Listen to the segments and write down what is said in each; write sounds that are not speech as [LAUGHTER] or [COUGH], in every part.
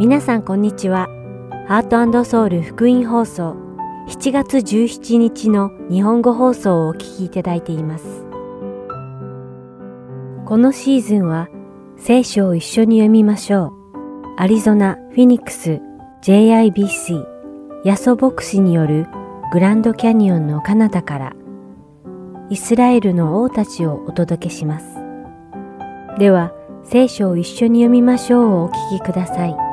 皆さんこんにちは。ハートソウル福音放送7月17日の日本語放送をお聞きいただいています。このシーズンは聖書を一緒に読みましょう。アリゾナ・フィニックス JIBC ヤソ牧師によるグランドキャニオンの彼方からイスラエルの王たちをお届けします。では、聖書を一緒に読みましょうをお聞きください。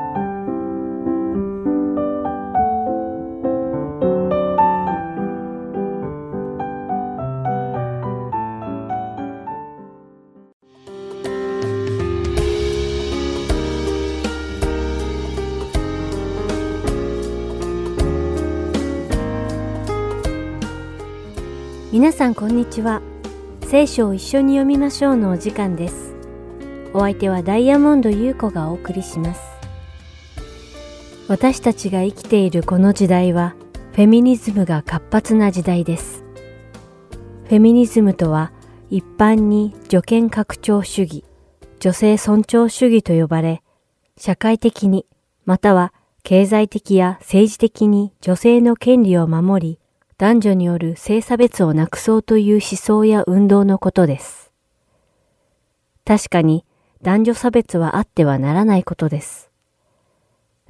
皆さんこんにちは。聖書を一緒に読みましょうのお時間です。お相手はダイヤモンド優子がお送りします。私たちが生きているこの時代は、フェミニズムが活発な時代です。フェミニズムとは、一般に女権拡張主義、女性尊重主義と呼ばれ、社会的に、または経済的や政治的に女性の権利を守り、男女による性差別をなくそうという思想や運動のことです。確かに男女差別はあってはならないことです。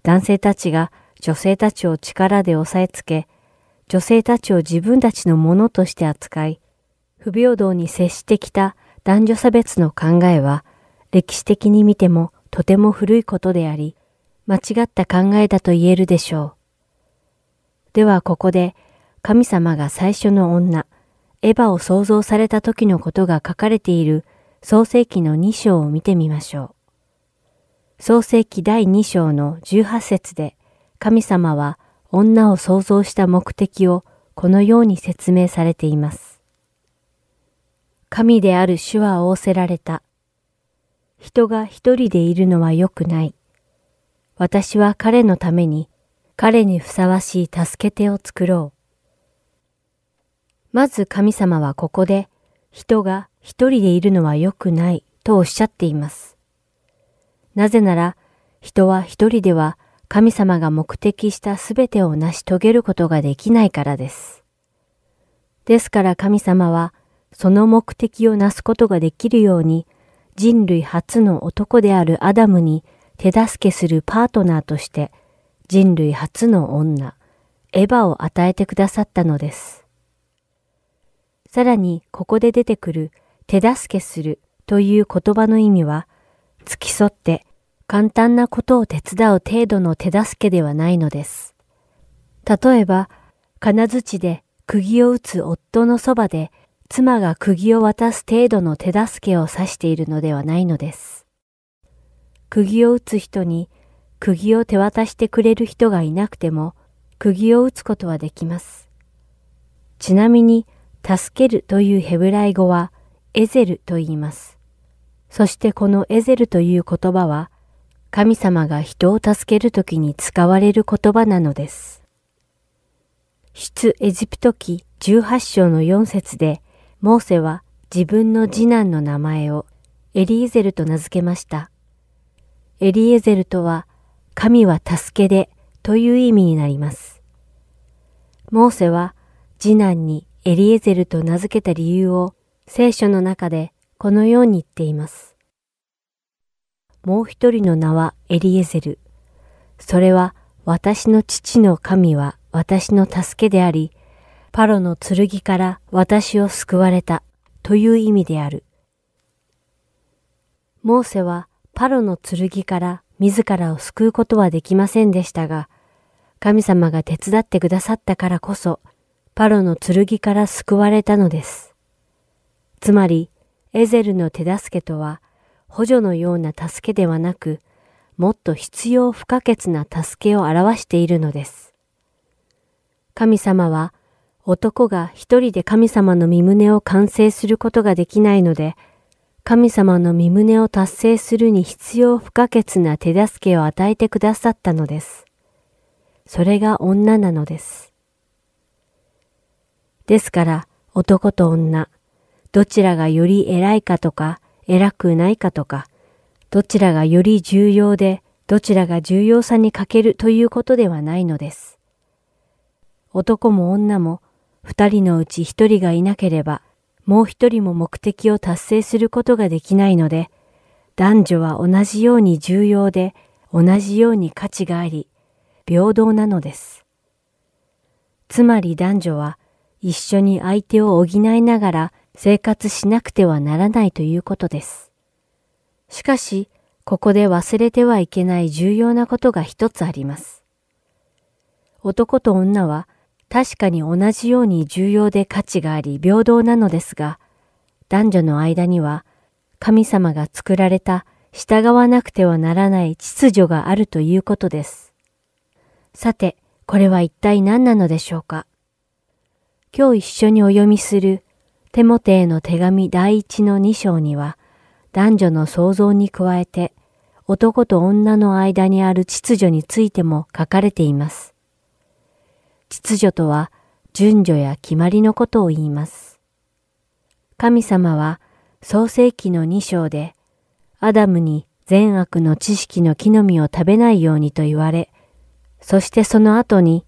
男性たちが女性たちを力で押さえつけ、女性たちを自分たちのものとして扱い、不平等に接してきた男女差別の考えは、歴史的に見てもとても古いことであり、間違った考えだと言えるでしょう。ではここで、神様が最初の女、エヴァを創造された時のことが書かれている創世記の2章を見てみましょう。創世記第2章の18節で神様は女を創造した目的をこのように説明されています。神である主は仰せられた。人が一人でいるのは良くない。私は彼のために彼にふさわしい助け手を作ろう。まず神様はここで人が一人でいるのは良くないとおっしゃっています。なぜなら人は一人では神様が目的したすべてを成し遂げることができないからです。ですから神様はその目的をなすことができるように人類初の男であるアダムに手助けするパートナーとして人類初の女、エヴァを与えてくださったのです。さらにここで出てくる手助けするという言葉の意味は、付き添って簡単なことを手伝う程度の手助けではないのです。例えば、金槌で釘を打つ夫のそばで妻が釘を渡す程度の手助けを指しているのではないのです。釘を打つ人に釘を手渡してくれる人がいなくても釘を打つことはできます。ちなみに助けるというヘブライ語はエゼルと言います。そしてこのエゼルという言葉は神様が人を助けるときに使われる言葉なのです。出エジプト記18章の4節でモーセは自分の次男の名前をエリエゼルと名付けました。エリエゼルとは神は助けでという意味になります。モーセは次男にエリエゼルと名付けた理由を聖書の中でこのように言っています。もう一人の名はエリエゼル。それは私の父の神は私の助けであり、パロの剣から私を救われたという意味である。モーセはパロの剣から自らを救うことはできませんでしたが、神様が手伝ってくださったからこそ、パロの剣から救われたのです。つまり、エゼルの手助けとは、補助のような助けではなく、もっと必要不可欠な助けを表しているのです。神様は、男が一人で神様の身旨を完成することができないので、神様の身旨を達成するに必要不可欠な手助けを与えてくださったのです。それが女なのです。ですから男と女、どちらがより偉いかとか偉くないかとか、どちらがより重要でどちらが重要さに欠けるということではないのです。男も女も二人のうち一人がいなければ、もう一人も目的を達成することができないので、男女は同じように重要で、同じように価値があり、平等なのです。つまり男女は一緒に相手を補いながら生活しなくてはならないということです。しかし、ここで忘れてはいけない重要なことが一つあります。男と女は確かに同じように重要で価値があり平等なのですが、男女の間には神様が作られた従わなくてはならない秩序があるということです。さて、これは一体何なのでしょうか？今日一緒にお読みするテモテへの手紙第一の二章には、男女の創造に加えて、男と女の間にある秩序についても書かれています。秩序とは順序や決まりのことを言います。神様は創世記の2章でアダムに善悪の知識の木の実を食べないようにと言われ、そしてその後に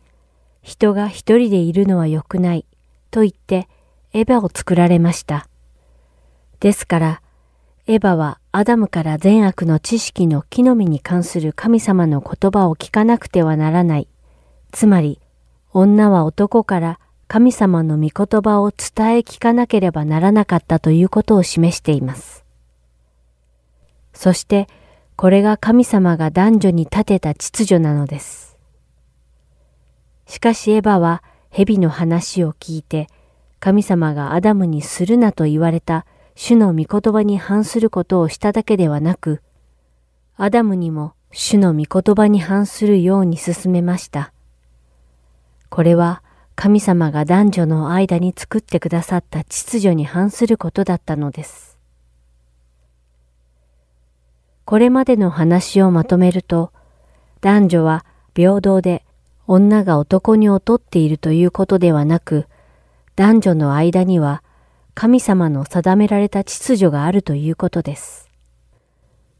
人が一人でいるのは良くないと言ってエヴァを作られました。ですから、エヴァはアダムから善悪の知識の木の実に関する神様の言葉を聞かなくてはならない。つまり、女は男から神様の御言葉を伝え聞かなければならなかったということを示しています。そして、これが神様が男女に立てた秩序なのです。しかしエヴァは蛇の話を聞いて、神様がアダムにするなと言われた主の御言葉に反することをしただけではなく、アダムにも主の御言葉に反するように進めました。これは神様が男女の間に作ってくださった秩序に反することだったのです。これまでの話をまとめると、男女は平等で女が男に劣っているということではなく、男女の間には神様の定められた秩序があるということです。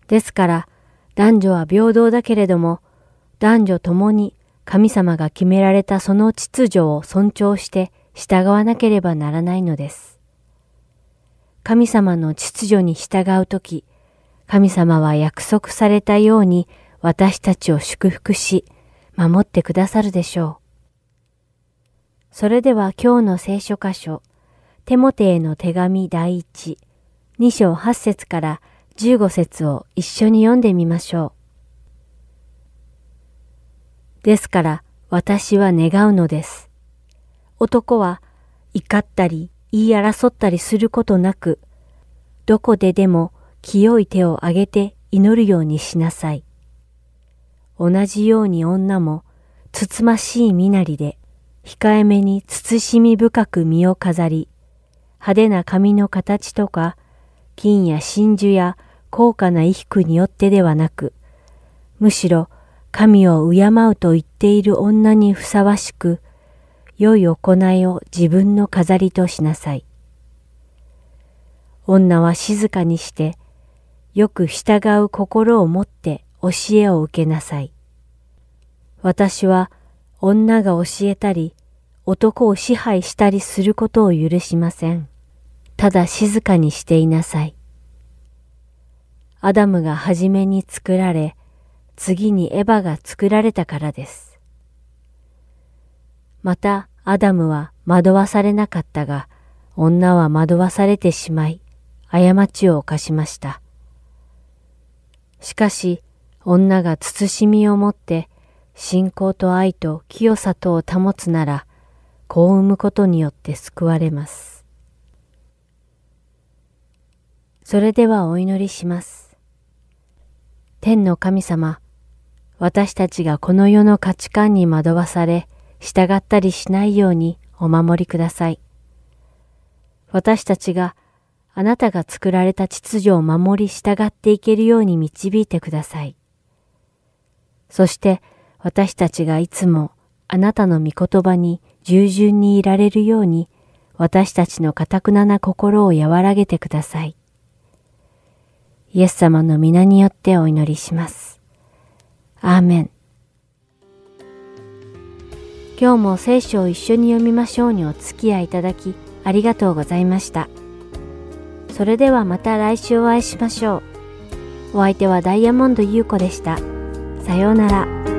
ですから、男女は平等だけれども、男女ともに神様が決められたその秩序を尊重して従わなければならないのです。神様の秩序に従うとき、神様は約束されたように私たちを祝福し、守ってくださるでしょう。それでは今日の聖書箇所、テモテへの手紙第一、2章8節から15節を一緒に読んでみましょう。ですから私は願うのです。男は怒ったり言い争ったりすることなく、どこででも清い手を挙げて祈るようにしなさい。同じように女もつつましい身なりで、控えめに慎み深く身を飾り、派手な髪の形とか、金や真珠や高価な衣服によってではなく、むしろ神を敬うと言っている女にふさわしく、良い行いを自分の飾りとしなさい。女は静かにして、よく従う心を持って教えを受けなさい。私は女が教えたり、男を支配したりすることを許しません。ただ静かにしていなさい。アダムが初めに作られ、次にエヴァが作られたからです。またアダムは惑わされなかったが、女は惑わされてしまい、過ちを犯しました。しかし、女が慎みをもって、信仰と愛と清さとを保つなら、子を産むことによって救われます。それではお祈りします。天の神様、私たちがこの世の価値観に惑わされ、従ったりしないようにお守りください。私たちがあなたが作られた秩序を守り従っていけるように導いてください。そして私たちがいつもあなたの御言葉に従順にいられるように私たちの堅くなな心を和らげてください。イエス様の皆によってお祈りします。アーメン。今日も聖書を一緒に読みましょうにお付き合いいただきありがとうございました。それではまた来週お会いしましょう。お相手はダイヤモンド優子でした。さようなら。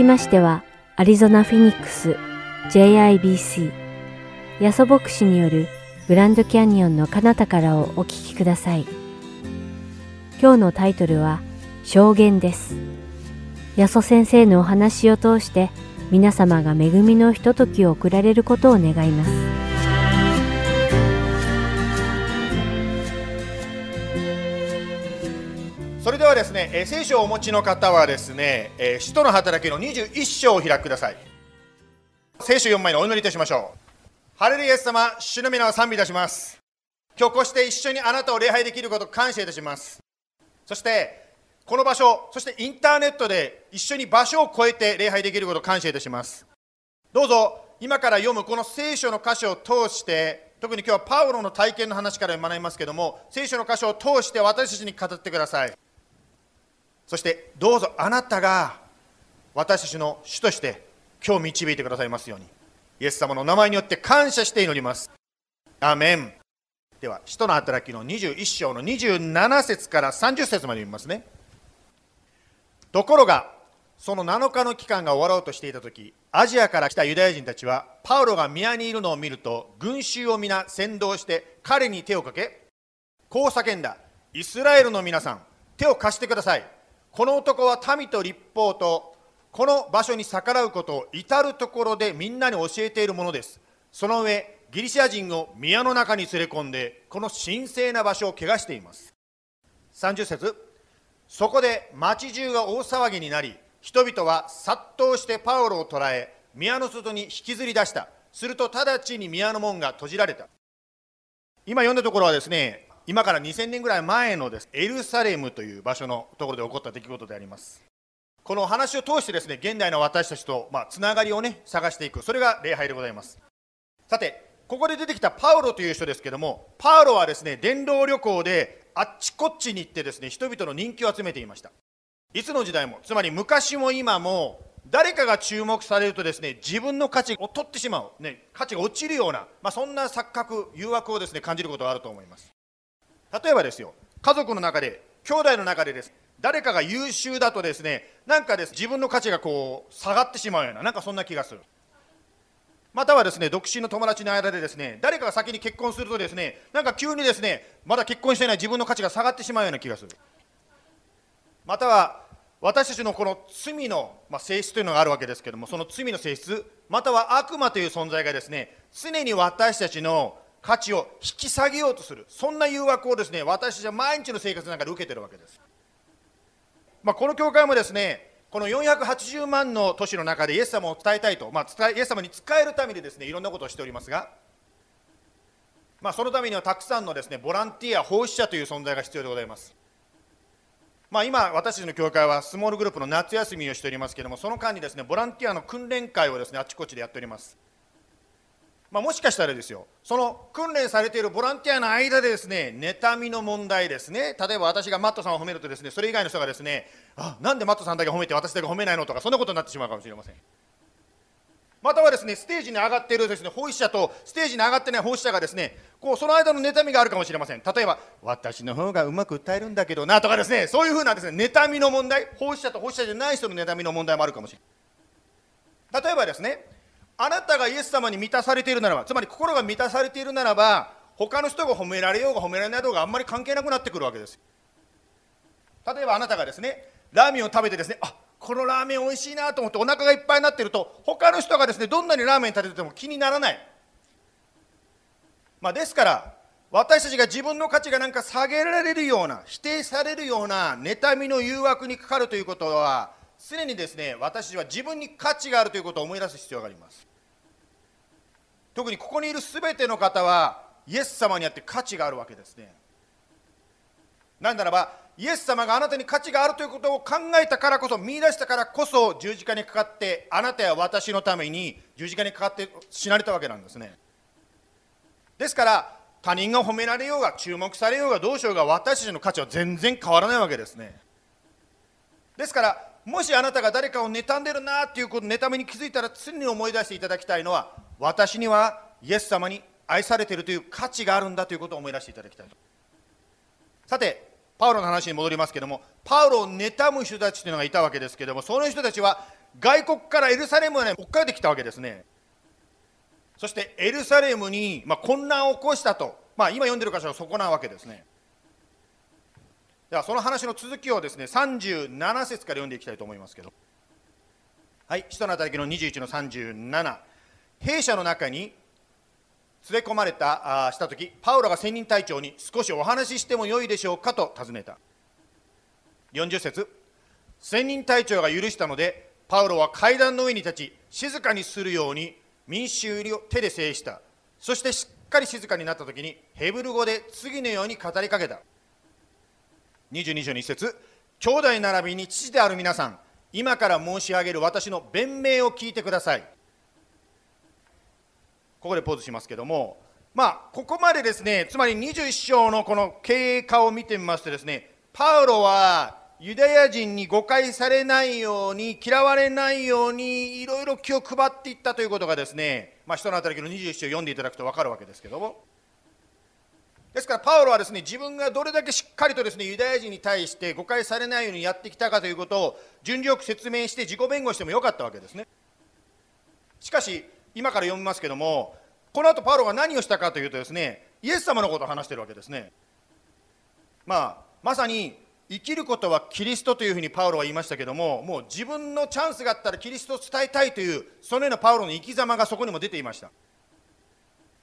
きましては、アリゾナ・フィニックス JIBC ヤソ牧師によるグランドキャニオンの彼方からをお聞きください。今日のタイトルは証言です。ヤソ先生のお話を通して皆様が恵みのひとときを送られることを願います。ではですね、え聖書をお持ちの方はですね、え使徒の働きの21章を開きください。聖書4枚のお祈りいたしましょう。ハレルヤス様、主の皆を賛美いたします。今日こうして一緒にあなたを礼拝できること感謝いたします。そして、この場所、そしてインターネットで一緒に場所を超えて礼拝できること感謝いたします。どうぞ、今から読むこの聖書の箇所を通して、特に今日はパウロの体験の話から学びますけども、聖書の箇所を通して私たちに語ってください。そしてどうぞあなたが私たちの主として今日導いてくださいますように。イエス様の名前によって感謝して祈ります。アメン。では使徒の働きの21章の27節から30節まで読みますね。ところがその7日の期間が終わろうとしていた時アジアから来たユダヤ人たちはパウロが宮にいるのを見ると群衆を皆先導して彼に手をかけこう叫んだイスラエルの皆さん手を貸してください。この男は民と立法とこの場所に逆らうことを至る所でみんなに教えているものです。その上ギリシア人を宮の中に連れ込んでこの神聖な場所を汚しています。30節そこで町中が大騒ぎになり人々は殺到してパウロを捕らえ宮の外に引きずり出した。すると直ちに宮の門が閉じられた。今読んだところはですね今から2000年ぐらい前のですエルサレムという場所のところで起こった出来事であります。この話を通してですね現代の私たちと、まあ、つながりをね探していく。それが礼拝でございます。さてここで出てきたパウロという人ですけどもパウロはですね伝道旅行であっちこっちに行ってですね人々の人気を集めていました。いつの時代もつまり昔も今も誰かが注目されるとですね自分の価値を取ってしまう、ね、価値が落ちるような、まあ、そんな錯覚誘惑をですね感じることがあると思います。例えばですよ家族の中で兄弟の中でです。誰かが優秀だとですねなんかです自分の価値がこう下がってしまうようななんかそんな気がする。またはですね独身の友達の間でですね誰かが先に結婚するとですねなんか急にですねまだ結婚していない自分の価値が下がってしまうような気がする。または私たちのこの罪の、まあ、性質というのがあるわけですけれどもその罪の性質または悪魔という存在がですね常に私たちの価値を引き下げようとする。そんな誘惑をですね私たちは毎日の生活の中で受けてるわけです、まあ、この教会もですねこの480万の都市の中でイエス様を伝えたいと、まあ、イエス様に使えるためにですねいろんなことをしておりますが、まあ、そのためにはたくさんのですねボランティア奉仕者という存在が必要でございます、まあ、今私たちの教会はスモールグループの夏休みをしておりますけれどもその間にですねボランティアの訓練会をですねあちこちでやっております。まあ、もしかしたらですよその訓練されているボランティアの間でですね妬みの問題ですね。例えば私がマットさんを褒めるとですねそれ以外の人がですねあなんでマットさんだけ褒めて私だけ褒めないのとかそんなことになってしまうかもしれません。またはですねステージに上がっているですね奉仕者とステージに上がってない奉仕者がですねこうその間の妬みがあるかもしれません。例えば私の方がうまく歌えるんだけどなとかですねそういうふうなですね妬みの問題奉仕者と奉仕者じゃない人の妬みの問題もあるかもしれない。例えばですねあなたがイエス様に満たされているならばつまり心が満たされているならば他の人が褒められようが褒められないようがあんまり関係なくなってくるわけです。例えばあなたがですねラーメンを食べてですねあこのラーメン美味しいなと思ってお腹がいっぱいになっていると他の人がですねどんなにラーメン食べてても気にならない、まあ、ですから私たちが自分の価値がなんか下げられるような否定されるような妬みの誘惑にかかるということは常にですね私たちは自分に価値があるということを思い出す必要があります。特にここにいるすべての方はイエス様にあって価値があるわけですね。なぜならばイエス様があなたに価値があるということを考えたからこそ見出したからこそ十字架にかかってあなたや私のために十字架にかかって死なれたわけなんですね。ですから他人が褒められようが注目されようがどうしようが私たちの価値は全然変わらないわけですね。ですからもしあなたが誰かを妬んでるなっていうこと妬みに気づいたら常に思い出していただきたいのは私にはイエス様に愛されているという価値があるんだということを思い出していただきたいさてパウロの話に戻りますけどもパウロを妬む人たちというのがいたわけですけどもその人たちは外国からエルサレムまで追っかけてきたわけですね。そしてエルサレムに、ま、混乱を起こしたと、まあ、今読んでる箇所はそこなわけですね。ではその話の続きをですね37節から読んでいきたいと思いますけど。はい使徒の働きの21の37兵舎の中に連れ込まれたあした時パウロが千人隊長に少しお話ししてもよいでしょうかと尋ねた。40節千人隊長が許したのでパウロは階段の上に立ち静かにするように民衆を手で制した。そしてしっかり静かになった時にヘブル語で次のように語りかけた。22章に一節兄弟並びに父である皆さん今から申し上げる私の弁明を聞いてください。ここでポーズしますけどもまあここまでですねつまり21章のこの経過を見てみますとですねパウロはユダヤ人に誤解されないように嫌われないようにいろいろ気を配っていったということがですね、まあ、人の働きの21章を読んでいただくと分かるわけですけども。ですからパウロはですね自分がどれだけしっかりとですねユダヤ人に対して誤解されないようにやってきたかということを順序よく説明して自己弁護してもよかったわけですね。しかし今から読みますけどもこの後パウロが何をしたかというとですねイエス様のことを話してるわけですね。まあまさに生きることはキリストというふうにパウロは言いましたけどももう自分のチャンスがあったらキリストを伝えたいというそのようなパウロの生き様がそこにも出ていました。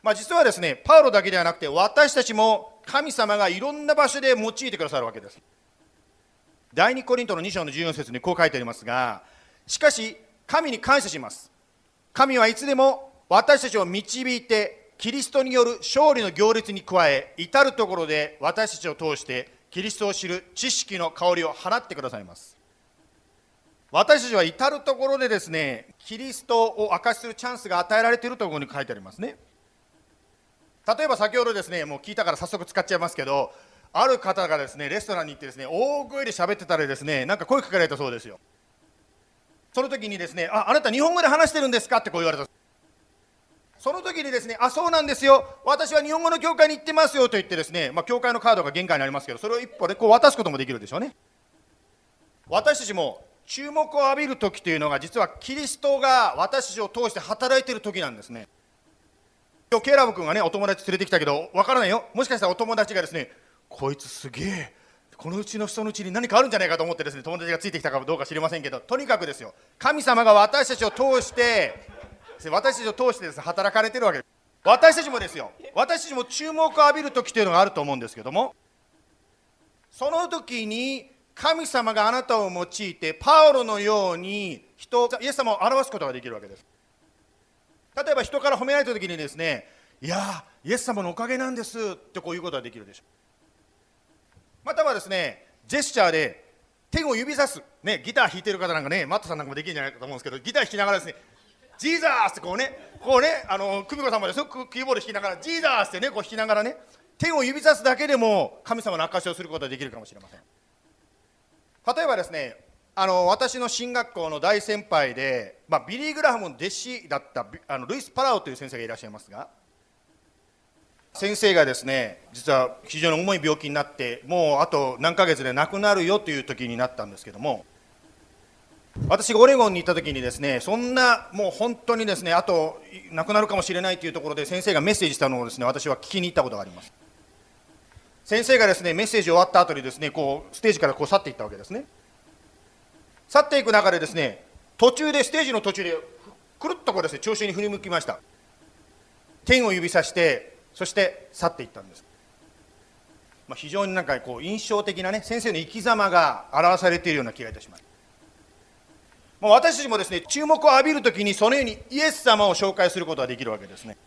まあ、実はですねパウロだけではなくて私たちも神様がいろんな場所で用いてくださるわけです。第2コリントの2章の14節にこう書いてありますがしかし神に感謝します。神はいつでも私たちを導いてキリストによる勝利の行列に加え至るところで私たちを通してキリストを知る知識の香りを放ってくださいます。私たちは至るところでですねキリストを明かしするチャンスが与えられているところに書いてありますね。例えば先ほどですねもう聞いたから早速使っちゃいますけどある方がですねレストランに行ってですね大声で喋ってたらですねなんか声かけられたそうですよ。その時にですねああなた日本語で話してるんですか？ってこう言われたその時にですねあそうなんですよ。私は日本語の教会に行ってますよと言ってですねまあ教会のカードが玄関にありますけどそれを一歩でこう渡すこともできるでしょうね。私たちも注目を浴びる時というのが実はキリストが私たちを通して働いている時なんですね。今日ケイラブ君がねお友達連れてきたけどわからないよ。もしかしたらお友達がですねこいつすげえ。このうちの人のうちに何かあるんじゃないかと思ってですね友達がついてきたかどうか知りませんけどとにかくですよ。神様が私たちを通して私たちを通してです、ね、働かれてるわけです。私たちもですよ。私たちも注目を浴びる時というのがあると思うんですけどもその時に神様があなたを用いてパウロのように人イエス様を表すことができるわけです。例えば人から褒められた時にですねいやイエス様のおかげなんですってこういうことができるでしょ。うまたはですねジェスチャーで手を指さす、ね、ギター弾いてる方なんかねマットさんなんかもできるんじゃないかと思うんですけどギター弾きながらですねジーザーってこうねこうねあの久美子さんもですよキーボード弾きながらジーザーってねこう弾きながらね手を指さすだけでも神様の証しをすることができるかもしれません。例えばですねあの私の進学校の大先輩で、まあ、ビリー・グラハムの弟子だったあのルイス・パラオという先生がいらっしゃいますが先生がですね実は非常に重い病気になってもうあと何ヶ月で亡くなるよという時になったんですけども私がオレゴンに行った時にですねそんなもう本当にですねあと亡くなるかもしれないというところで先生がメッセージしたのをですね私は聞きに行ったことがあります。先生がですねメッセージ終わった後にですねこうステージからこう去っていったわけですね。去っていく中でですね途中でステージの途中でくるっとこうですね聴衆に振り向きました。天を指さしてそして去っていったんです、まあ、非常になんかこう印象的なね先生の生き様が表されているような気がいたします。まあ、私たちもですね注目を浴びるときにそのようにイエス様を紹介することができるわけですね。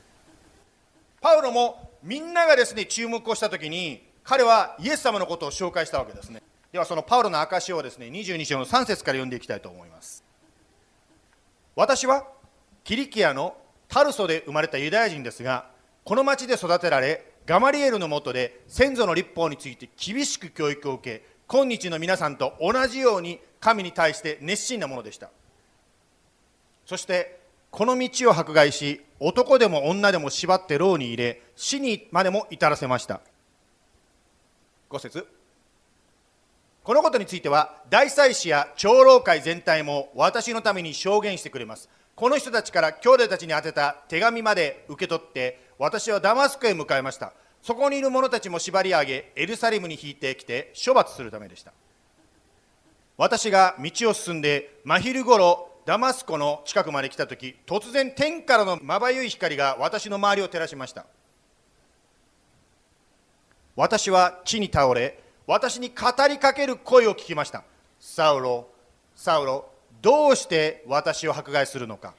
パウロもみんながですね注目をしたときに彼はイエス様のことを紹介したわけですね。ではそのパウロの証をですね22章の3節から読んでいきたいと思います。私はキリキアのタルソで生まれたユダヤ人ですがこの町で育てられガマリエルのもとで先祖の立法について厳しく教育を受け今日の皆さんと同じように神に対して熱心なものでした。そしてこの道を迫害し男でも女でも縛って牢に入れ死にまでも至らせました。5節。このことについては大祭司や長老会全体も私のために証言してくれます。この人たちから兄弟たちに宛てた手紙まで受け取って私はダマスクへ向かいました。そこにいる者たちも縛り上げエルサレムに引いてきて処罰するためでした。私が道を進んで真昼ごろダマスコの近くまで来た時突然天からのまばゆい光が私の周りを照らしました。私は地に倒れ私に語りかける声を聞きました。サウロサウロどうして私を迫害するのか。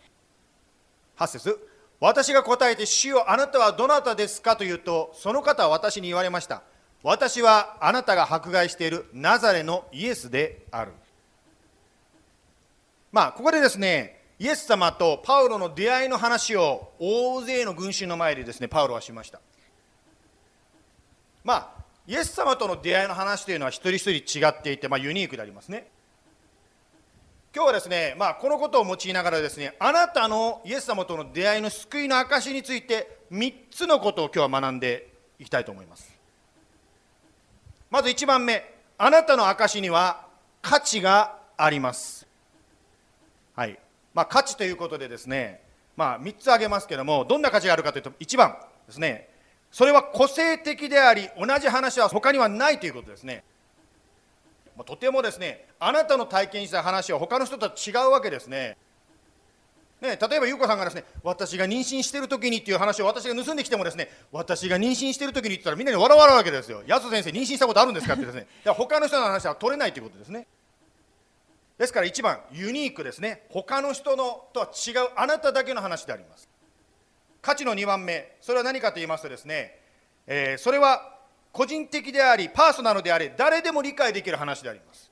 8節私が答えて主よあなたはどなたですかと言うとその方は私に言われました。私はあなたが迫害しているナザレのイエスである。まあここでですねイエス様とパウロの出会いの話を大勢の群衆の前でですねパウロはしました。まあイエス様との出会いの話というのは一人一人違っていて、まあ、ユニークでありますね。今日はですね、まあ、このことを用いながらですねあなたのイエス様との出会いの救いの証について3つのことを今日は学んでいきたいと思います。まず1番目あなたの証には価値があります。はい。まあ価値ということでですねまあ3つ挙げますけどもどんな価値があるかというと1番ですねそれは個性的であり同じ話は他にはないということですね。とてもですねあなたの体験した話は他の人とは違うわけですねね、例えば優子さんがですね私が妊娠してる時にっていう話を私が盗んできてもですね私が妊娠してる時にって言ったらみんなに笑われるわけですよ。やつ先生妊娠したことあるんですかってですね他の人の話は取れないということですね。ですから1番ユニークですね他の人のとは違うあなただけの話であります。価値の2番目それは何かと言いますとですね、えー、それは個人的でありパーソナルであり誰でも理解できる話であります。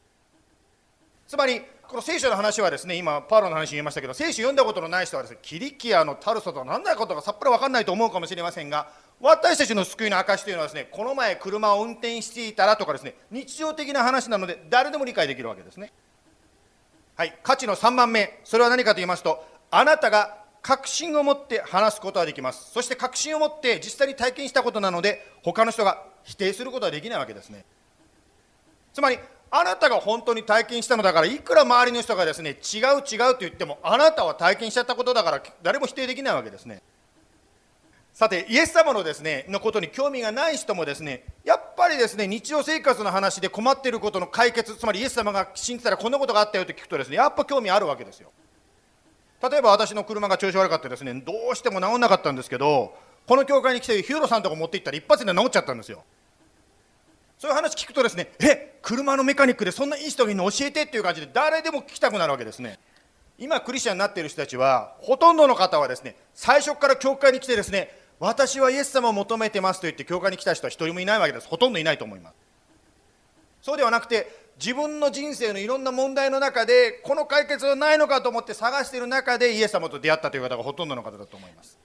つまりこの聖書の話はですね今パウロの話言いましたけど聖書読んだことのない人はですねキリキアのタルソとは何だことかさっぱり分かんないと思うかもしれませんが私たちの救いの証というのはですねこの前車を運転していたらとかですね日常的な話なので誰でも理解できるわけですねはい価値の3番目それは何かと言いますとあなたが確信を持って話すことができますそして確信を持って実際に体験したことなので他の人が否定することはできないわけですね。つまりあなたが本当に体験したのだからいくら周りの人がですね違う違うと言ってもあなたは体験しちゃったことだから誰も否定できないわけですね。さてイエス様のですねのことに興味がない人もですねやっぱりですね日常生活の話で困っていることの解決つまりイエス様が信じたらこんなことがあったよって聞くとですねやっぱ興味あるわけですよ。例えば私の車が調子悪かったですねどうしても治んなかったんですけどこの教会に来てヒューロさんとこ持って行ったら一発で治っちゃったんですよ。そういう話聞くとですねえ車のメカニックでそんないい人がいるの教えてっていう感じで誰でも聞きたくなるわけですね。今クリスチャンになっている人たちはほとんどの方はですね最初から教会に来てですね私はイエス様を求めてますと言って教会に来た人は一人もいないわけです。ほとんどいないと思います。そうではなくて自分の人生のいろんな問題の中でこの解決はないのかと思って探している中でイエス様と出会ったという方がほとんどの方だと思います。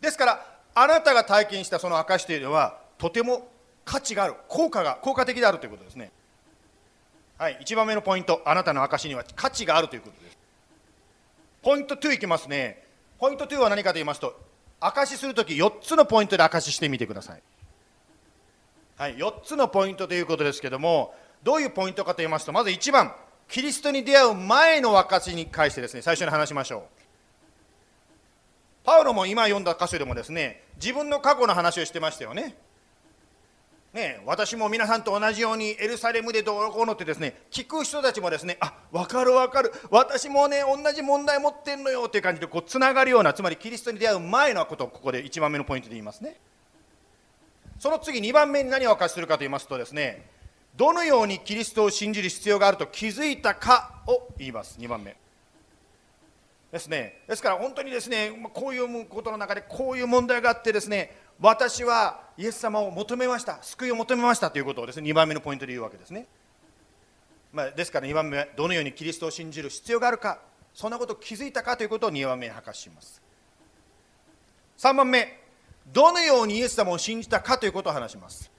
ですからあなたが体験したその証というのはとても価値がある効果が効果的であるということですね。はい1番目のポイントあなたの証には価値があるということです。ポイント2いきますね。ポイント2は何かと言いますと証しするとき4つのポイントで証ししてみてください。はい4つのポイントということですけどもどういうポイントかと言いますとまず1番キリストに出会う前の証しに関してですね最初に話しましょう。パウロも今読んだ箇所でもですね自分の過去の話をしてましたよね。ね、私も皆さんと同じようにエルサレムでどうこうのってですね聞く人たちもですねあ分かる分かる。私もね同じ問題持ってんのよっていう感じでこうつながるようなつまりキリストに出会う前のことをここで1番目のポイントで言いますね。その次2番目に何を明かしするかと言いますとですねどのようにキリストを信じる必要があると気づいたかを言います。2番目。ですね。ですから本当にですねこういうことの中でこういう問題があってですね私はイエス様を求めました救いを求めましたということをですね2番目のポイントで言うわけですね、まあ、ですから2番目はどのようにキリストを信じる必要があるかそんなことを気づいたかということを2番目に明かします。3番目どのようにイエス様を信じたかということを話します。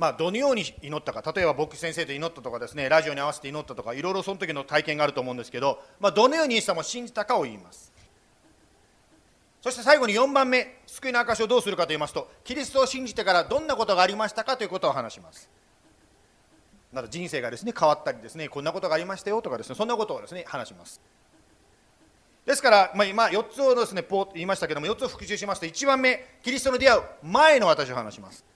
まあ、どのように祈ったか例えば僕先生と祈ったとかですねラジオに合わせて祈ったとかいろいろその時の体験があると思うんですけど、まあ、どのようにイエス様を信じたかを言います。そして最後に4番目救いの証をどうするかと言いますとキリストを信じてからどんなことがありましたかということを話します。な人生がですね変わったりですねこんなことがありましたよとかですねそんなことをですね話します。ですから、まあ、今4つをですねポーと言いましたけども4つを復習しますと1番目キリストの出会う前の私を話します。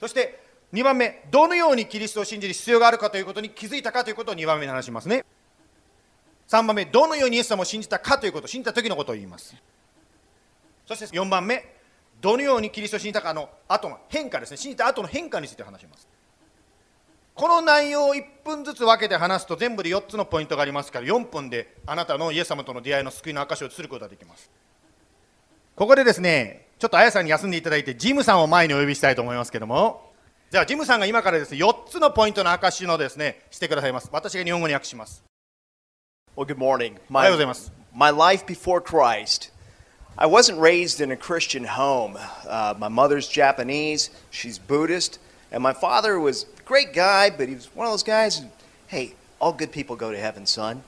そして2番目どのようにキリストを信じる必要があるかということに気づいたかということを2番目に話しますね。3番目どのようにイエス様を信じたかということ信じた時のことを言います。そして4番目どのようにキリストを信じたかの後の変化ですね。信じた後の変化について話します。この内容を1分ずつ分けて話すと全部で4つのポイントがありますから4分であなたのイエス様との出会いの救いの証しをすることができます。ここでですねちょっとあやさんに休んでいただいてジムさんを前にお呼びしたいと思いますけどもじゃあジムさんが今からですね4つのポイントの証のですねしてくださいます私が日本語に訳します Well, good morning. おはようご My, ざいます my life before Christ, I wasn't raised in a Christian home. Uh, my mother's Japanese, she's Buddhist, and my father was a great guy, but he was one of those guys hey, all good people go to heaven, son.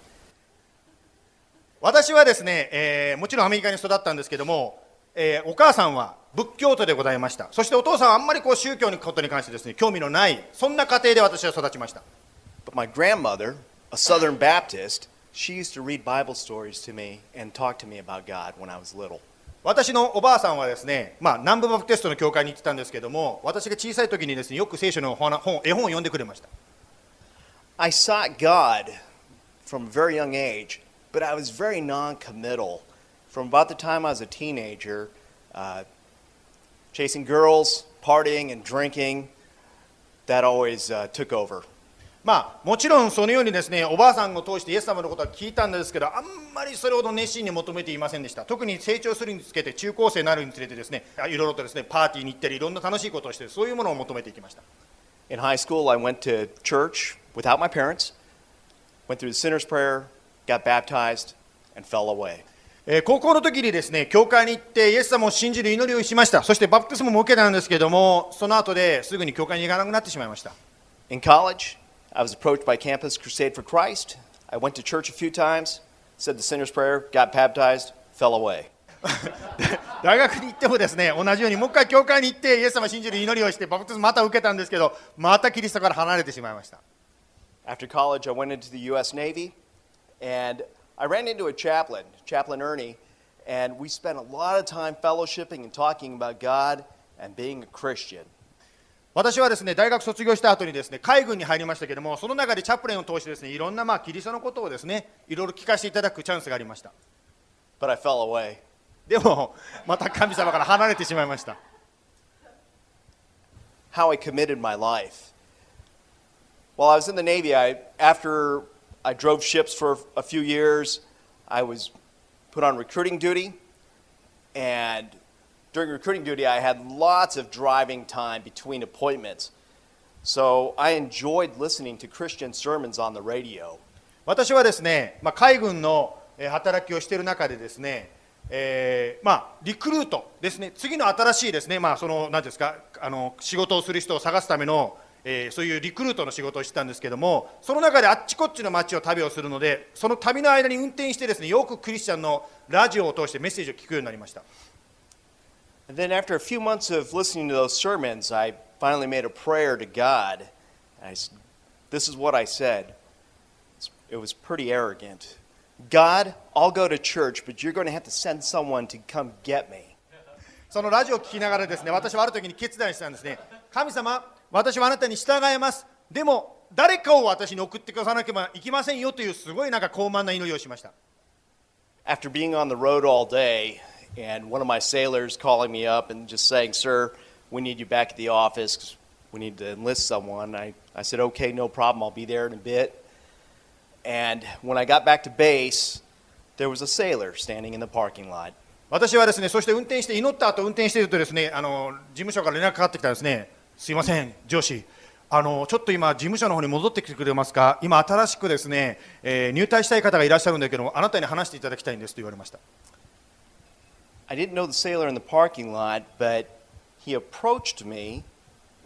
私はですね、えーもちろんアメリカに育ったんですけども、えーお母さんは仏教徒でございましたそしてお父さんはあんまりこう宗教のことに関してですね興味のないそんな家庭で私は育ちました But my grandmother, a Southern Baptist, she used to read Bible stories to me and talk to me about God when I was little. 私のおばあさんはですね、まあ、南部バプテストの教会に行ってたんですけども私が小さい時にですねよく聖書の本本絵本を読んでくれました I sought God from a very young age, but I was very non committal. from about the time as a teenager, uh, まあ、もちろんそのようにですねおばあさんを通してイエス様のことは聞いたんですけどあんまりそれほど熱心に求めていませんでした。特に成長するにつけて中高生になるにつれてですねいろいろとですねパーティーに行ったりいろんな楽しいことをしてそういうものを求めていきました。School, parents, prayer, baptized, えー高校の時にですね教会に行ってイエス様を信じる祈りをしましたそしてバプテスマも受けたんですけどもその後ですぐに教会に行かなくなってしまいました In college, I was approached by Campus Crusade for Christ. I went to church a few times, said the sinner's prayer, got baptized, fell away. [LAUGHS] 大学に行ってもですね同じようにもう一回教会に行ってイエス様を信じる祈りをしてバプテスマまた受けたんですけどまたキリストから離れてしまいました After college, I went into the U.S. Navy, and I ran into a chaplain, Chaplain Ernie, and we spent a lot of time fellowshipping and talking about God and being a Christian. 私はですね大学卒業した後にですね海軍に入りましたけどもその中でチャプレンを通してですねいろんなまあキリストのことをですねいろいろ聞かせていただくチャンスがありました But I fell away. でもまた神様から離れてしまいました how I committed my life. While I was in the Navy, I, after I drove ships for a few years. I was put on recruiting duty, and during recruiting duty, I had lots of driving time between appointments. So I enjoyed listening to Christian sermons on the radio. 私はですね、まあ、海軍の働きをしている中でですね、えーまあ、リクルートですね、次の新しいですね、まあ、その何ですかあの仕事をする人を探すためのえーそういうリクルートの仕事をしてたんですけどもその中であっちこっちの街を旅をするのでその旅の間に運転してですねよくクリスチャンのラジオを通してメッセージを聞くようになりました And then after a few months of listening to those sermons, I finally made a prayer to God. I this is what I said. It was pretty arrogant. God, I'll go to church, but you're going to have to send someone to come get me. そのラジオを聞きながらですね私はある時に決断したんですね神様私はあなたに従いますでも誰かを私に送ってくださなければいけませんよというすごいなんか高慢な祈りをしました After being on the road all day, and one of my sailors calling me up and just saying, Sir, we need you back at the office we need to enlist someone, I, I said, Okay, no problem, I'll be there in a bit. And when I got back to base, there was a sailor standing in the parking lot. 私はですねそして運転して祈った後運転しているとですねあの事務所から連絡かかってきたんですねすいません上司。あのちょっと今事務所の方に戻ってきてくれますか？今新しくですね、えー入隊したい方がいらっしゃるんだけどあなたに話していただきたいんですと言われました。I didn't know the sailor in the parking lot, but he approached me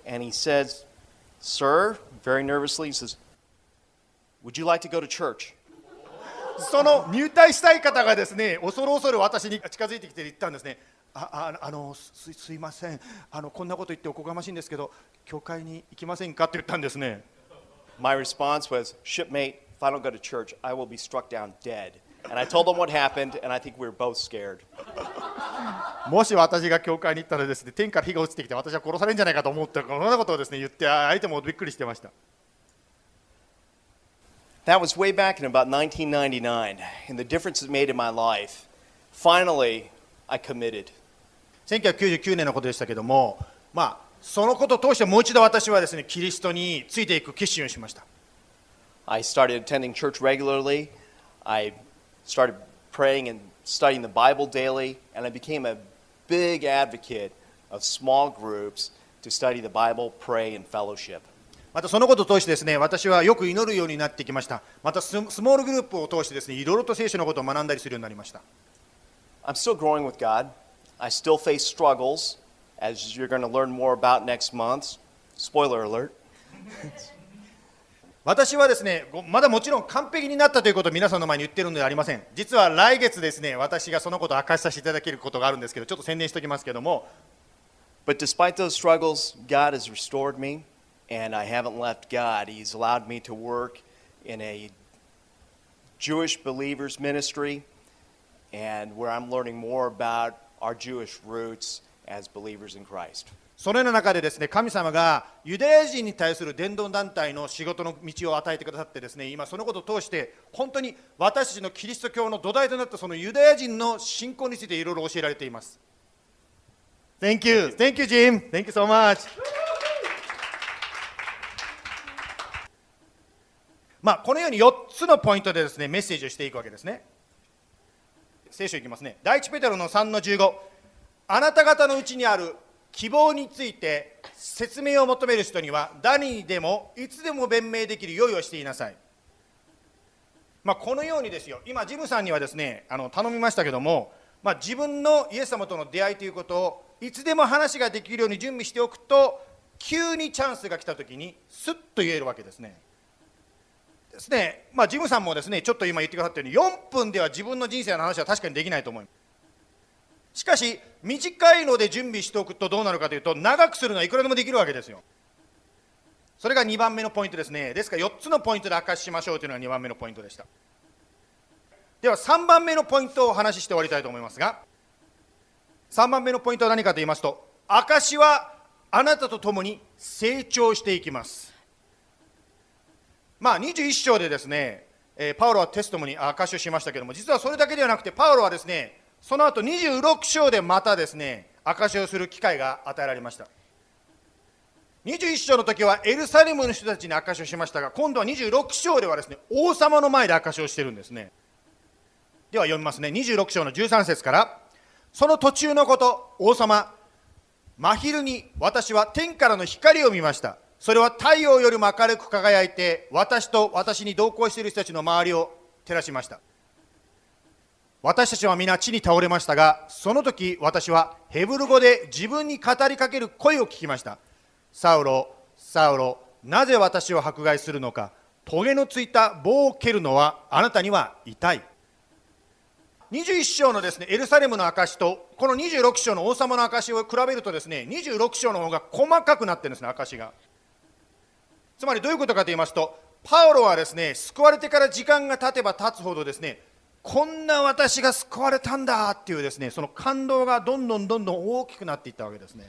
and he says, Sir, very nervously, he says, Would you like to go to church? [LAUGHS] その入隊したい方がですね恐る恐る私に近づいてきて言ったんですねあああのすすいませんあのこんなこと言っておこがましいんですけど教会に行きませんかって言ったんですね My response was, Shipmate, if I don't go to church, I will be struck down dead. And I told him what happened, and I think we were both scared. もし私が教会に行ったらですね天から火が落ちてきて私は殺されるんじゃないかと思ってこんなことをですね言って相手もびっくりしてました That was way back in about 1999, and the difference it made in my life. Finally, I committed. 1999年のことでしたけどもまあそのことを通してもう一度私はですねキリストについていく決心をしました I started attending church regularly. I started praying and studying the Bible daily, and I became a big advocate of small groups to study the Bible, pray, and fellowship. またそのことを通してですね私はよく祈るようになってきましたまたススモールグループを通してですねいろいろと聖書のことを学んだりするようになりました I'm still growing with God. I still face struggles, as you're going to learn more about next month. Spoiler alert. [LAUGHS] 私はですねごまだもちろん完璧になったということを皆さんの前に言ってるのではありません実は来月ですね私がそのことを明かしさせていただけることがあるんですけどちょっと宣伝しておきますけども But despite those struggles, God has restored me, and I haven't left God. He's allowed me to work in a Jewish believers ministry, and where I'm learning more about our Jewish roots as believers in Christ. そのような中でですね神様がユダヤ人に対する伝道団体の仕事の道を与えてくださってですね今そのことを通して本当に私たちのキリスト教の土台となったそのユダヤ人の信仰についていろいろ教えられています。Thank you. Thank you. Jim. Thank you so much. まあこのように4つのポイントでですねメッセージをしていくわけですね聖書いきますね。第一ペテロの3の15あなた方のうちにある希望について説明を求める人には誰にでもいつでも弁明できる用意をしていなさい、まあ、このようにですよ。今ジムさんにはですねあの頼みましたけども、まあ、自分のイエス様との出会いということをいつでも話ができるように準備しておくと急にチャンスが来た時にスッと言えるわけですね。ですね、まあ、ジムさんもですねちょっと今言ってくださったように4分では自分の人生の話は確かにできないと思います。しかし短いので準備しておくとどうなるかというと長くするのはいくらでもできるわけですよ。それが2番目のポイントですね。ですから4つのポイントで明かししましょうというのが2番目のポイントでした。では3番目のポイントをお話しして終わりたいと思いますが3番目のポイントは何かと言いますと証はあなたと共に成長していきます。まあ21章でですね、えー、パウロはテストもに証しをしましたけれども実はそれだけではなくてパウロはですねその後26章でまたですね証しをする機会が与えられました。21章の時はエルサレムの人たちに証しをしましたが今度は26章ではですね王様の前で証しをしてるんですね。では読みますね。26章の13節からその途中のこと王様真昼に私は天からの光を見ました。それは太陽よりも明るく輝いて私と私に同行している人たちの周りを照らしました私たちは皆地に倒れましたが、その時私はヘブル語で自分に語りかける声を聞きました。サウロ、サウロ、なぜ私を迫害するのか、トゲのついた棒を蹴るのはあなたには痛い。21章のですねエルサレムの証とこの26章の王様の証を比べるとですね26章の方が細かくなってるんですね証がつまりどういうことかと言いますとパウロはですね救われてから時間が経てば経つほどですねこんな私が救われたんだっていうですねその感動がどんどんどんどん大きくなっていったわけですね。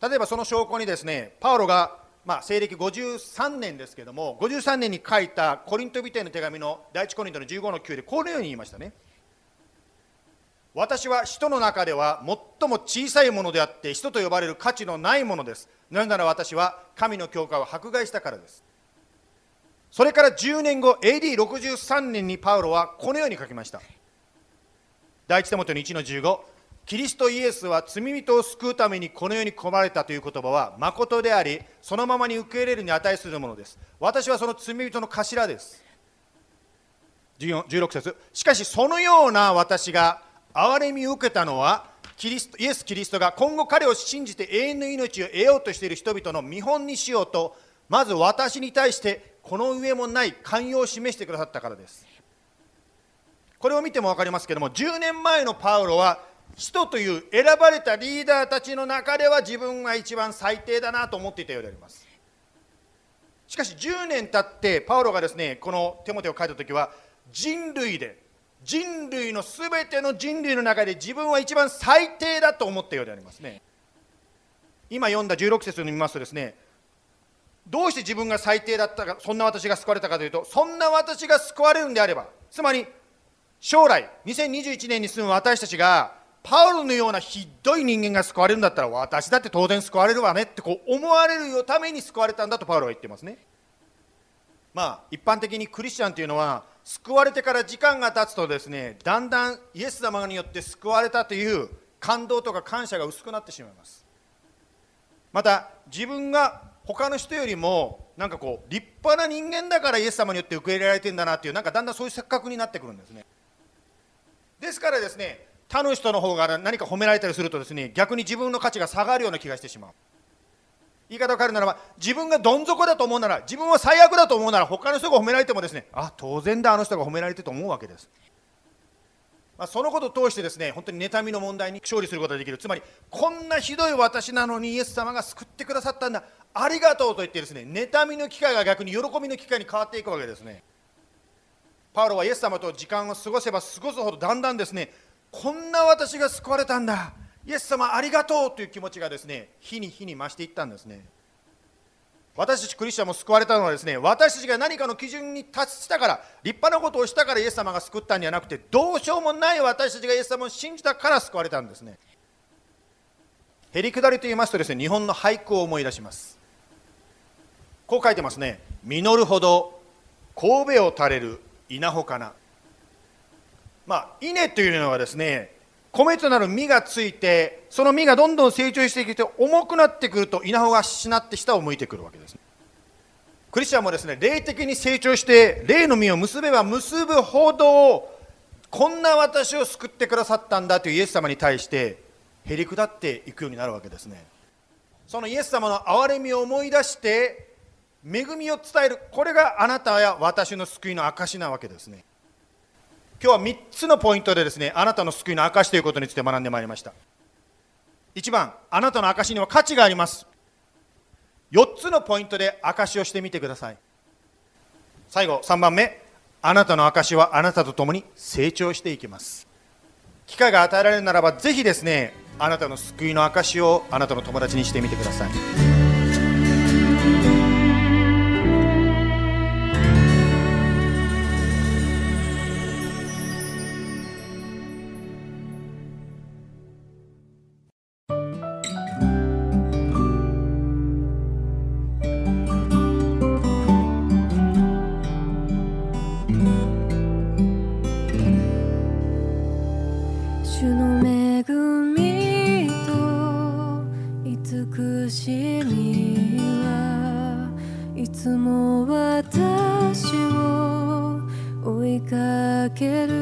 例えばその証拠にですねパウロがまあ、西暦53年ですけども53年に書いたコリントビテの手紙の第一コリントの15の9でこのように言いましたね。私は人の中では最も小さいものであって人と呼ばれる価値のないものです。なぜなら私は神の教会を迫害したからです。それから10年後 AD63 年にパウロはこのように書きました。第一手元の1の15キリストイエスは罪人を救うためにこの世に来られたという言葉は誠でありそのままに受け入れるに値するものです。私はその罪人の頭です。16節。しかしそのような私が憐れみを受けたのはキリストイエス・キリストが今後彼を信じて永遠の命を得ようとしている人々の見本にしようとまず私に対してこの上もない寛容を示してくださったからです。これを見ても分かりますけども10年前のパウロは使徒という選ばれたリーダーたちの中では自分が一番最低だなと思っていたようであります。しかし10年経ってパウロがですねこの手元を書いた時は人類で人類のすべての人類の中で自分は一番最低だと思ったようでありますね。今読んだ16節を見ますとですねどうして自分が最低だったかそんな私が救われたかというとそんな私が救われるんであればつまり将来2021年に住む私たちがパウロのようなひどい人間が救われるんだったら私だって当然救われるわねってこう思われるために救われたんだとパウロは言ってますね。まあ一般的にクリスチャンというのは救われてから時間が経つとですねだんだんイエス様によって救われたという感動とか感謝が薄くなってしまいます。また自分が他の人よりもなんかこう立派な人間だからイエス様によって受け入れられてんだなっていうなんかだんだんそういう錯覚になってくるんですね。ですからですね他の人の方が何か褒められたりするとですね逆に自分の価値が下がるような気がしてしまう。言い方を変えるならば自分がどん底だと思うなら自分は最悪だと思うなら他の人が褒められてもですねあ当然だあの人が褒められてると思うわけです。まあ、そのことを通してですね本当に妬みの問題に勝利することができる。つまりこんなひどい私なのにイエス様が救ってくださったんだ。ありがとうと言ってですね妬みの機会が逆に喜びの機会に変わっていくわけですね。パウロはイエス様と時間を過ごせば過ごすほどだんだんですねこんな私が救われたんだ。イエス様ありがとうという気持ちがですね日に日に増していったんですね。私たちクリスチャンも救われたのはですね私たちが何かの基準に達したから立派なことをしたからイエス様が救ったんじゃなくてどうしようもない私たちがイエス様を信じたから救われたんですね。へりくだりと言いますとですね日本の俳句を思い出します。こう書いてますね。実るほど神戸を垂れる稲穂かな。まあ稲というのはですね米となる実がついてその実がどんどん成長してきて重くなってくると稲穂がしなって下を向いてくるわけですクリスチャンもですね霊的に成長して霊の実を結べば結ぶほどこんな私を救ってくださったんだというイエス様に対してへりくだっていくようになるわけですね。そのイエス様の憐れみを思い出して恵みを伝えるこれがあなたや私の救いの証なわけですね。今日は3つのポイントでですねあなたの救いの証ということについて学んでまいりました。1番あなたの証には価値があります。4つのポイントで証をしてみてください。最後3番目。あなたの証はあなたと共に成長していきます。機会が与えられるならばぜひですねあなたの救いの証をあなたの友達にしてみてください。つも私を追いかける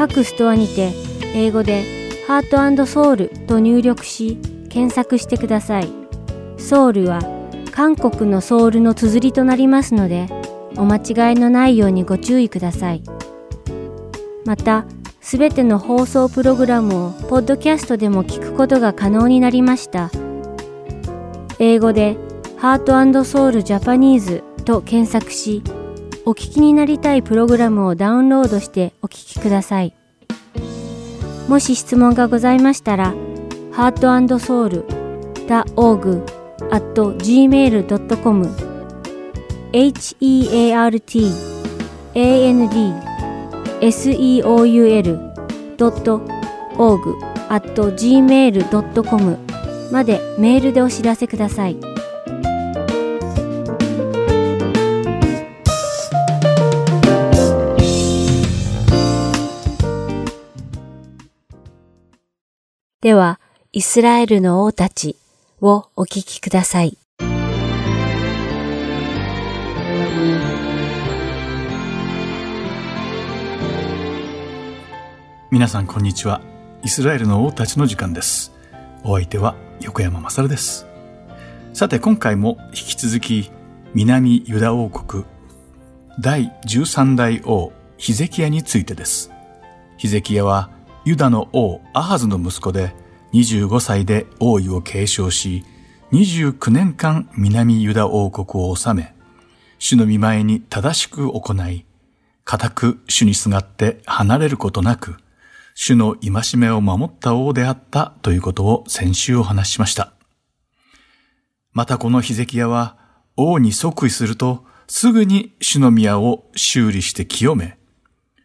各ストアにて英語でハートソウルと入力し検索してください。ソウルは韓国のソウルの綴りとなりますのでお間違いのないようにご注意ください。また、すべての放送プログラムをポッドキャストでも聞くことが可能になりました。英語でハートソウルジャパニーズと検索し、お聞きになりたいプログラムをダウンロードしてお聞きください。もし質問がございましたら、heartandsoul.org at gmail.com heart and seoul.org at gmail.com までメールでお知らせください。では、イスラエルの王たちをお聞きください。皆さんこんにちは。イスラエルの王たちの時間です。お相手は横山まさるです。さて今回も引き続き南ユダ王国第13代王ヒゼキヤについてです。ヒゼキヤはユダの王アハズの息子で25歳で王位を継承し、29年間南ユダ王国を治め、主の見前に正しく行い、固く主にすがって離れることなく、主の戒めを守った王であったということを先週お話ししました。またこのヒゼキヤは王に即位するとすぐに主の宮を修理して清め、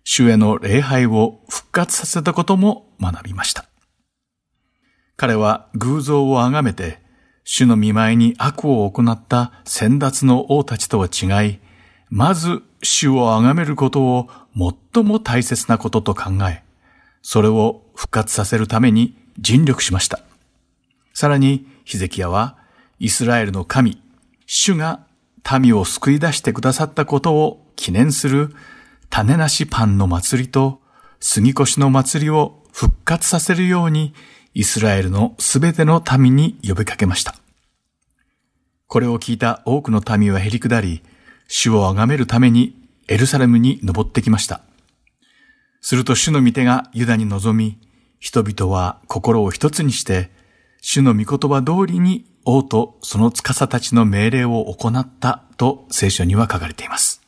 主への礼拝を復活させたことも学びました。彼は偶像を崇めて、主の見舞いに悪を行った先達の王たちとは違い、まず主を崇めることを最も大切なことと考え、それを復活させるために尽力しました。さらに、ヒゼキヤは、イスラエルの神、主が民を救い出してくださったことを記念する種なしパンの祭りと杉越の祭りを復活させるようにイスラエルのすべての民に呼びかけました。これを聞いた多くの民は減り下り、主を崇めるためにエルサレムに登ってきました。すると主の御手がユダに臨み、人々は心を一つにして、主の御言葉通りに王とその司たちの命令を行ったと聖書には書かれています。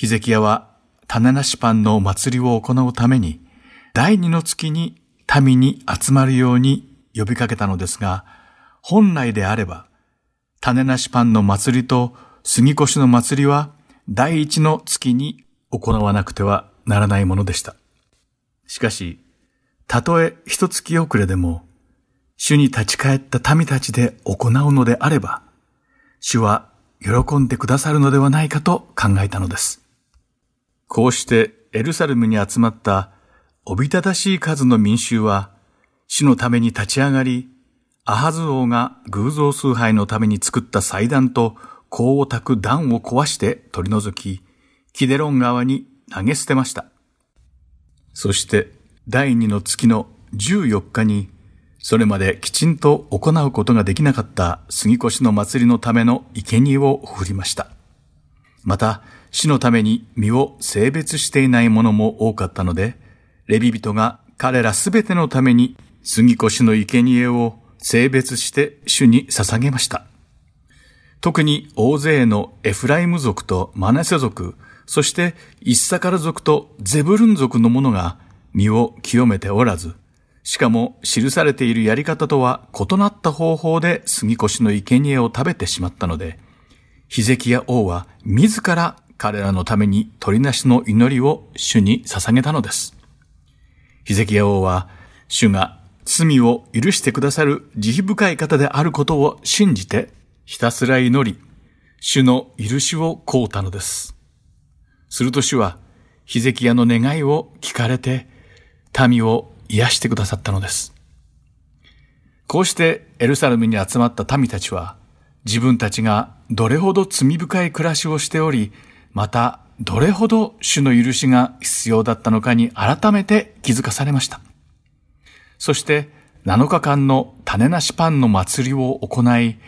ヒゼキヤは種なしパンの祭りを行うために、第二の月に民に集まるように呼びかけたのですが、本来であれば、種なしパンの祭りと杉越の祭りは第一の月に行わなくてはならないものでした。しかし、たとえ一月遅れでも、主に立ち返った民たちで行うのであれば、主は喜んでくださるのではないかと考えたのです。こうしてエルサレムに集まったおびただしい数の民衆は、死のために立ち上がり、アハズ王が偶像崇拝のために作った祭壇と香を焚く壇を壊して取り除き、キデロン川に投げ捨てました。そして、第2の月の14日に、それまできちんと行うことができなかった杉越の祭りのための生贄を振りました。また、死のために身を性別していないものも多かったので、レビ人が彼らすべてのために杉越の生贄を性別して主に捧げました。特に大勢のエフライム族とマネセ族、そしてイッサカル族とゼブルン族の者が身を清めておらず、しかも記されているやり方とは異なった方法で杉越の生贄を食べてしまったので、ヒゼキヤ王は自ら彼らのために鳥なしの祈りを主に捧げたのです。ヒゼキヤ王は主が罪を許してくださる慈悲深い方であることを信じてひたすら祈り、主の許しを請うたのです。すると主は、ヒゼキヤの願いを聞かれて、民を癒してくださったのです。こうしてエルサレムに集まった民たちは、自分たちがどれほど罪深い暮らしをしており、またどれほど主の許しが必要だったのかに改めて気づかされました。そして7日間の種なしパンの祭りを行い、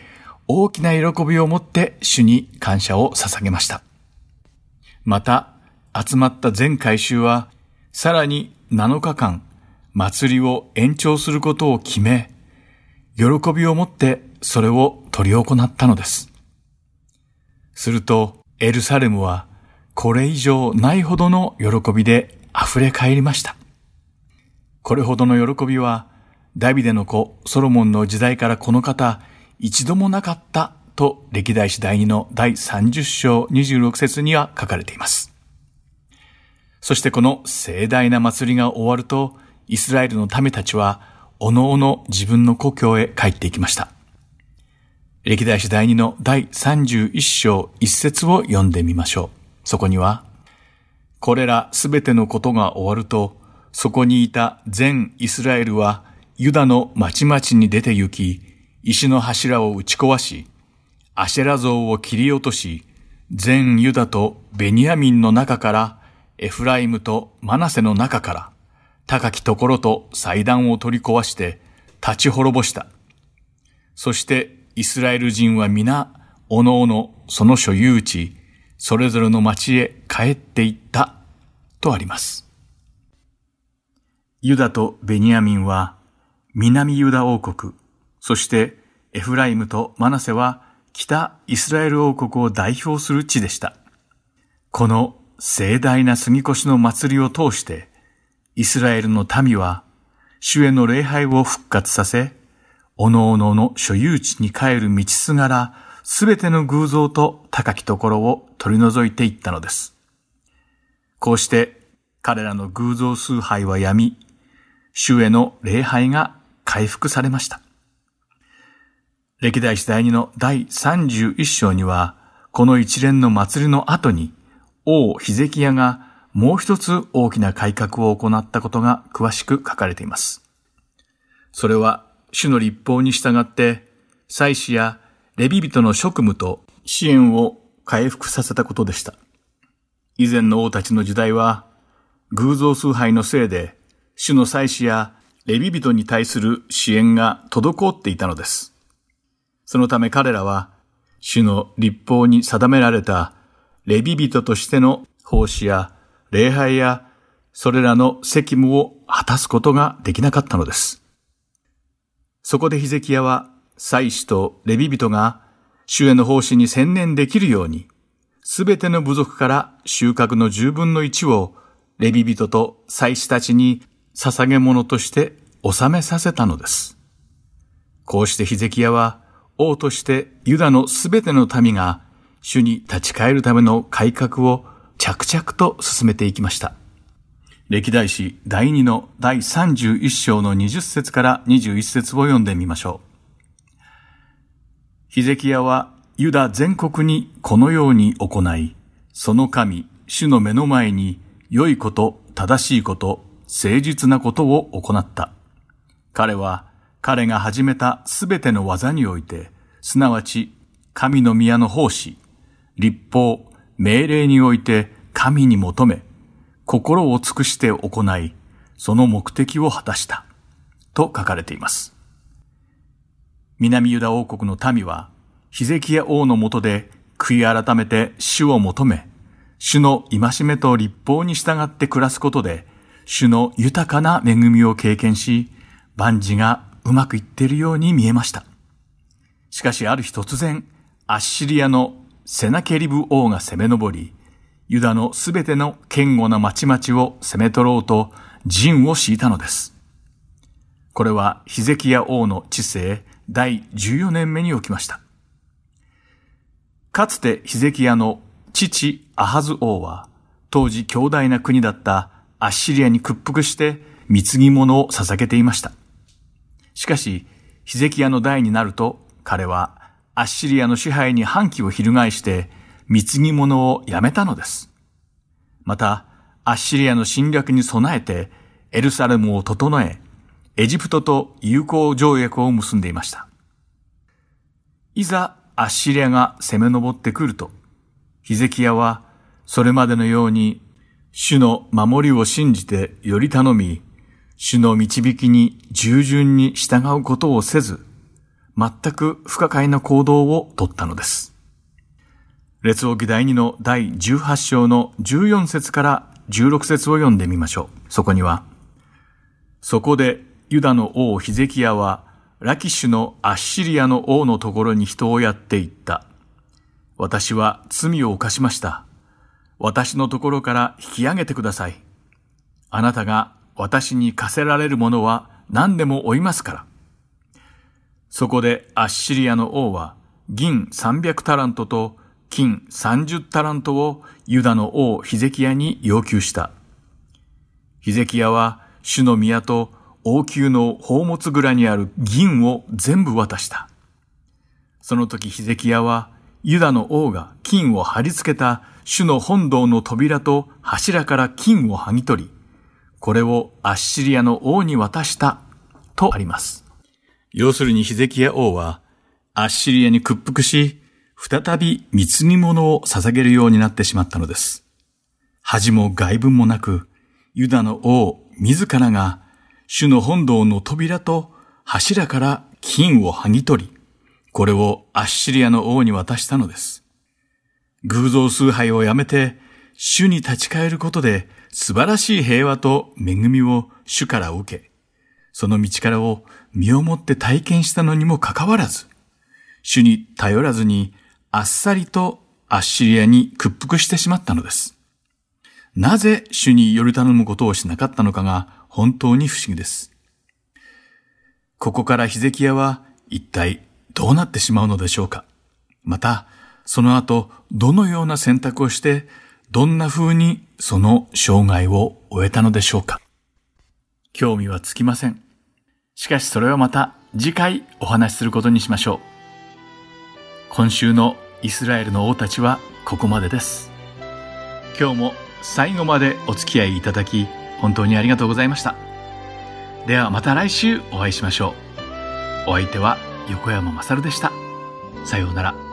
大きな喜びを持って主に感謝を捧げました。また、集まった全回収は、さらに7日間、祭りを延長することを決め、喜びを持ってそれを取り行ったのです。すると、エルサレムは、これ以上ないほどの喜びで溢れ返りました。これほどの喜びは、ダビデの子ソロモンの時代からこの方、一度もなかったと歴代史第2の第30章26節には書かれています。そしてこの盛大な祭りが終わると、イスラエルの民たちは、おのおの自分の故郷へ帰っていきました。歴代史第2の第31章1節を読んでみましょう。そこには、これらすべてのことが終わると、そこにいた全イスラエルはユダの町々に出て行き、石の柱を打ち壊し、アシェラ像を切り落とし、全ユダとベニヤミンの中から、エフライムとマナセの中から、高きところと祭壇を取り壊して、立ち滅ぼした。そしてイスラエル人は皆、おのおのその所有地、それぞれの町へ帰って行った、とあります。ユダとベニヤミンは、南ユダ王国、そしてエフライムとマナセは北イスラエル王国を代表する地でした。この盛大な杉越の祭りを通して、イスラエルの民は、主への礼拝を復活させ、おのおのの所有地に帰る道すがら、すべての偶像と高きところを取り除いていったのです。こうして彼らの偶像崇拝はやみ、主への礼拝が回復されました。歴代史第2の第31章には、この一連の祭りの後に、王ヒゼキヤがもう一つ大きな改革を行ったことが詳しく書かれています。それは、主の立法に従って、祭司やレビ人の職務と支援を回復させたことでした。以前の王たちの時代は、偶像崇拝のせいで、主の祭司やレビ人に対する支援が滞っていたのです。そのため彼らは、主の立法に定められたレビ人としての奉仕や礼拝やそれらの責務を果たすことができなかったのです。そこでヒゼキヤは祭司とレビ人が主への奉仕に専念できるように、すべての部族から収穫の十分の一をレビ人と祭司たちに捧げ物として納めさせたのです。こうしてヒゼキヤは王としてユダのすべての民が主に立ち返るための改革を着々と進めていきました。歴代史第2の第31章の20節から21節を読んでみましょう。ヒゼキヤはユダ全国にこのように行い、その神、主の目の前に良いこと、正しいこと、誠実なことを行った。彼は彼が始めたすべての技において、すなわち神の宮の奉仕、立法、命令において神に求め、心を尽くして行い、その目的を果たした。と書かれています。南ユダ王国の民は、ヒゼキヤ王のもとで悔い改めて主を求め、主の戒めと立法に従って暮らすことで、主の豊かな恵みを経験し、万事がうまくいっているように見えました。しかしある日突然、アッシリアのセナケリブ王が攻め上り、ユダのすべての堅固な町々を攻め取ろうと陣を敷いたのです。これはヒゼキヤ王の治世第14年目に起きました。かつてヒゼキヤの父アハズ王は、当時強大な国だったアッシリアに屈服して貢ぎ物を捧げていました。しかし、ヒゼキヤの代になると、彼はアッシリアの支配に反旗を翻して、貢ぎ物をやめたのです。また、アッシリアの侵略に備えて、エルサレムを整え、エジプトと友好条約を結んでいました。いざアッシリアが攻め上ってくると、ヒゼキヤはそれまでのように主の守りを信じてより頼み、主の導きに従順に従うことをせず、全く不可解な行動をとったのです。列王記第2の第18章の14節から16節を読んでみましょう。そこには、そこでユダの王ヒゼキヤは、ラキッシュのアッシリアの王のところに人をやっていった。私は罪を犯しました。私のところから引き上げてください。あなたが私に課せられるものは何でも追いますから。そこでアッシリアの王は銀300タラントと金30タラントをユダの王ヒゼキヤに要求した。ヒゼキヤは主の宮と王宮の宝物蔵にある銀を全部渡した。その時ヒゼキヤは、ユダの王が金を貼り付けた主の本堂の扉と柱から金を剥ぎ取り、これをアッシリアの王に渡したとあります。要するにヒゼキヤ王は、アッシリアに屈服し、再び貢ぎ物を捧げるようになってしまったのです。恥も外文もなく、ユダの王自らが主の本堂の扉と柱から金を剥ぎ取り、これをアッシリアの王に渡したのです。偶像崇拝をやめて、主に立ち返ることで素晴らしい平和と恵みを主から受け、その道からを身をもって体験したのにもかかわらず、主に頼らずにあっさりとアッシリアに屈服してしまったのです。なぜ主により頼むことをしなかったのかが本当に不思議です。ここからヒゼキヤは一体どうなってしまうのでしょうかまた、その後、どのような選択をして、どんな風にその生涯を終えたのでしょうか興味はつきません。しかしそれはまた次回お話しすることにしましょう。今週のイスラエルの王たちはここまでです。今日も最後までお付き合いいただき本当にありがとうございました。ではまた来週お会いしましょう。お相手は横山まさるでした。さようなら。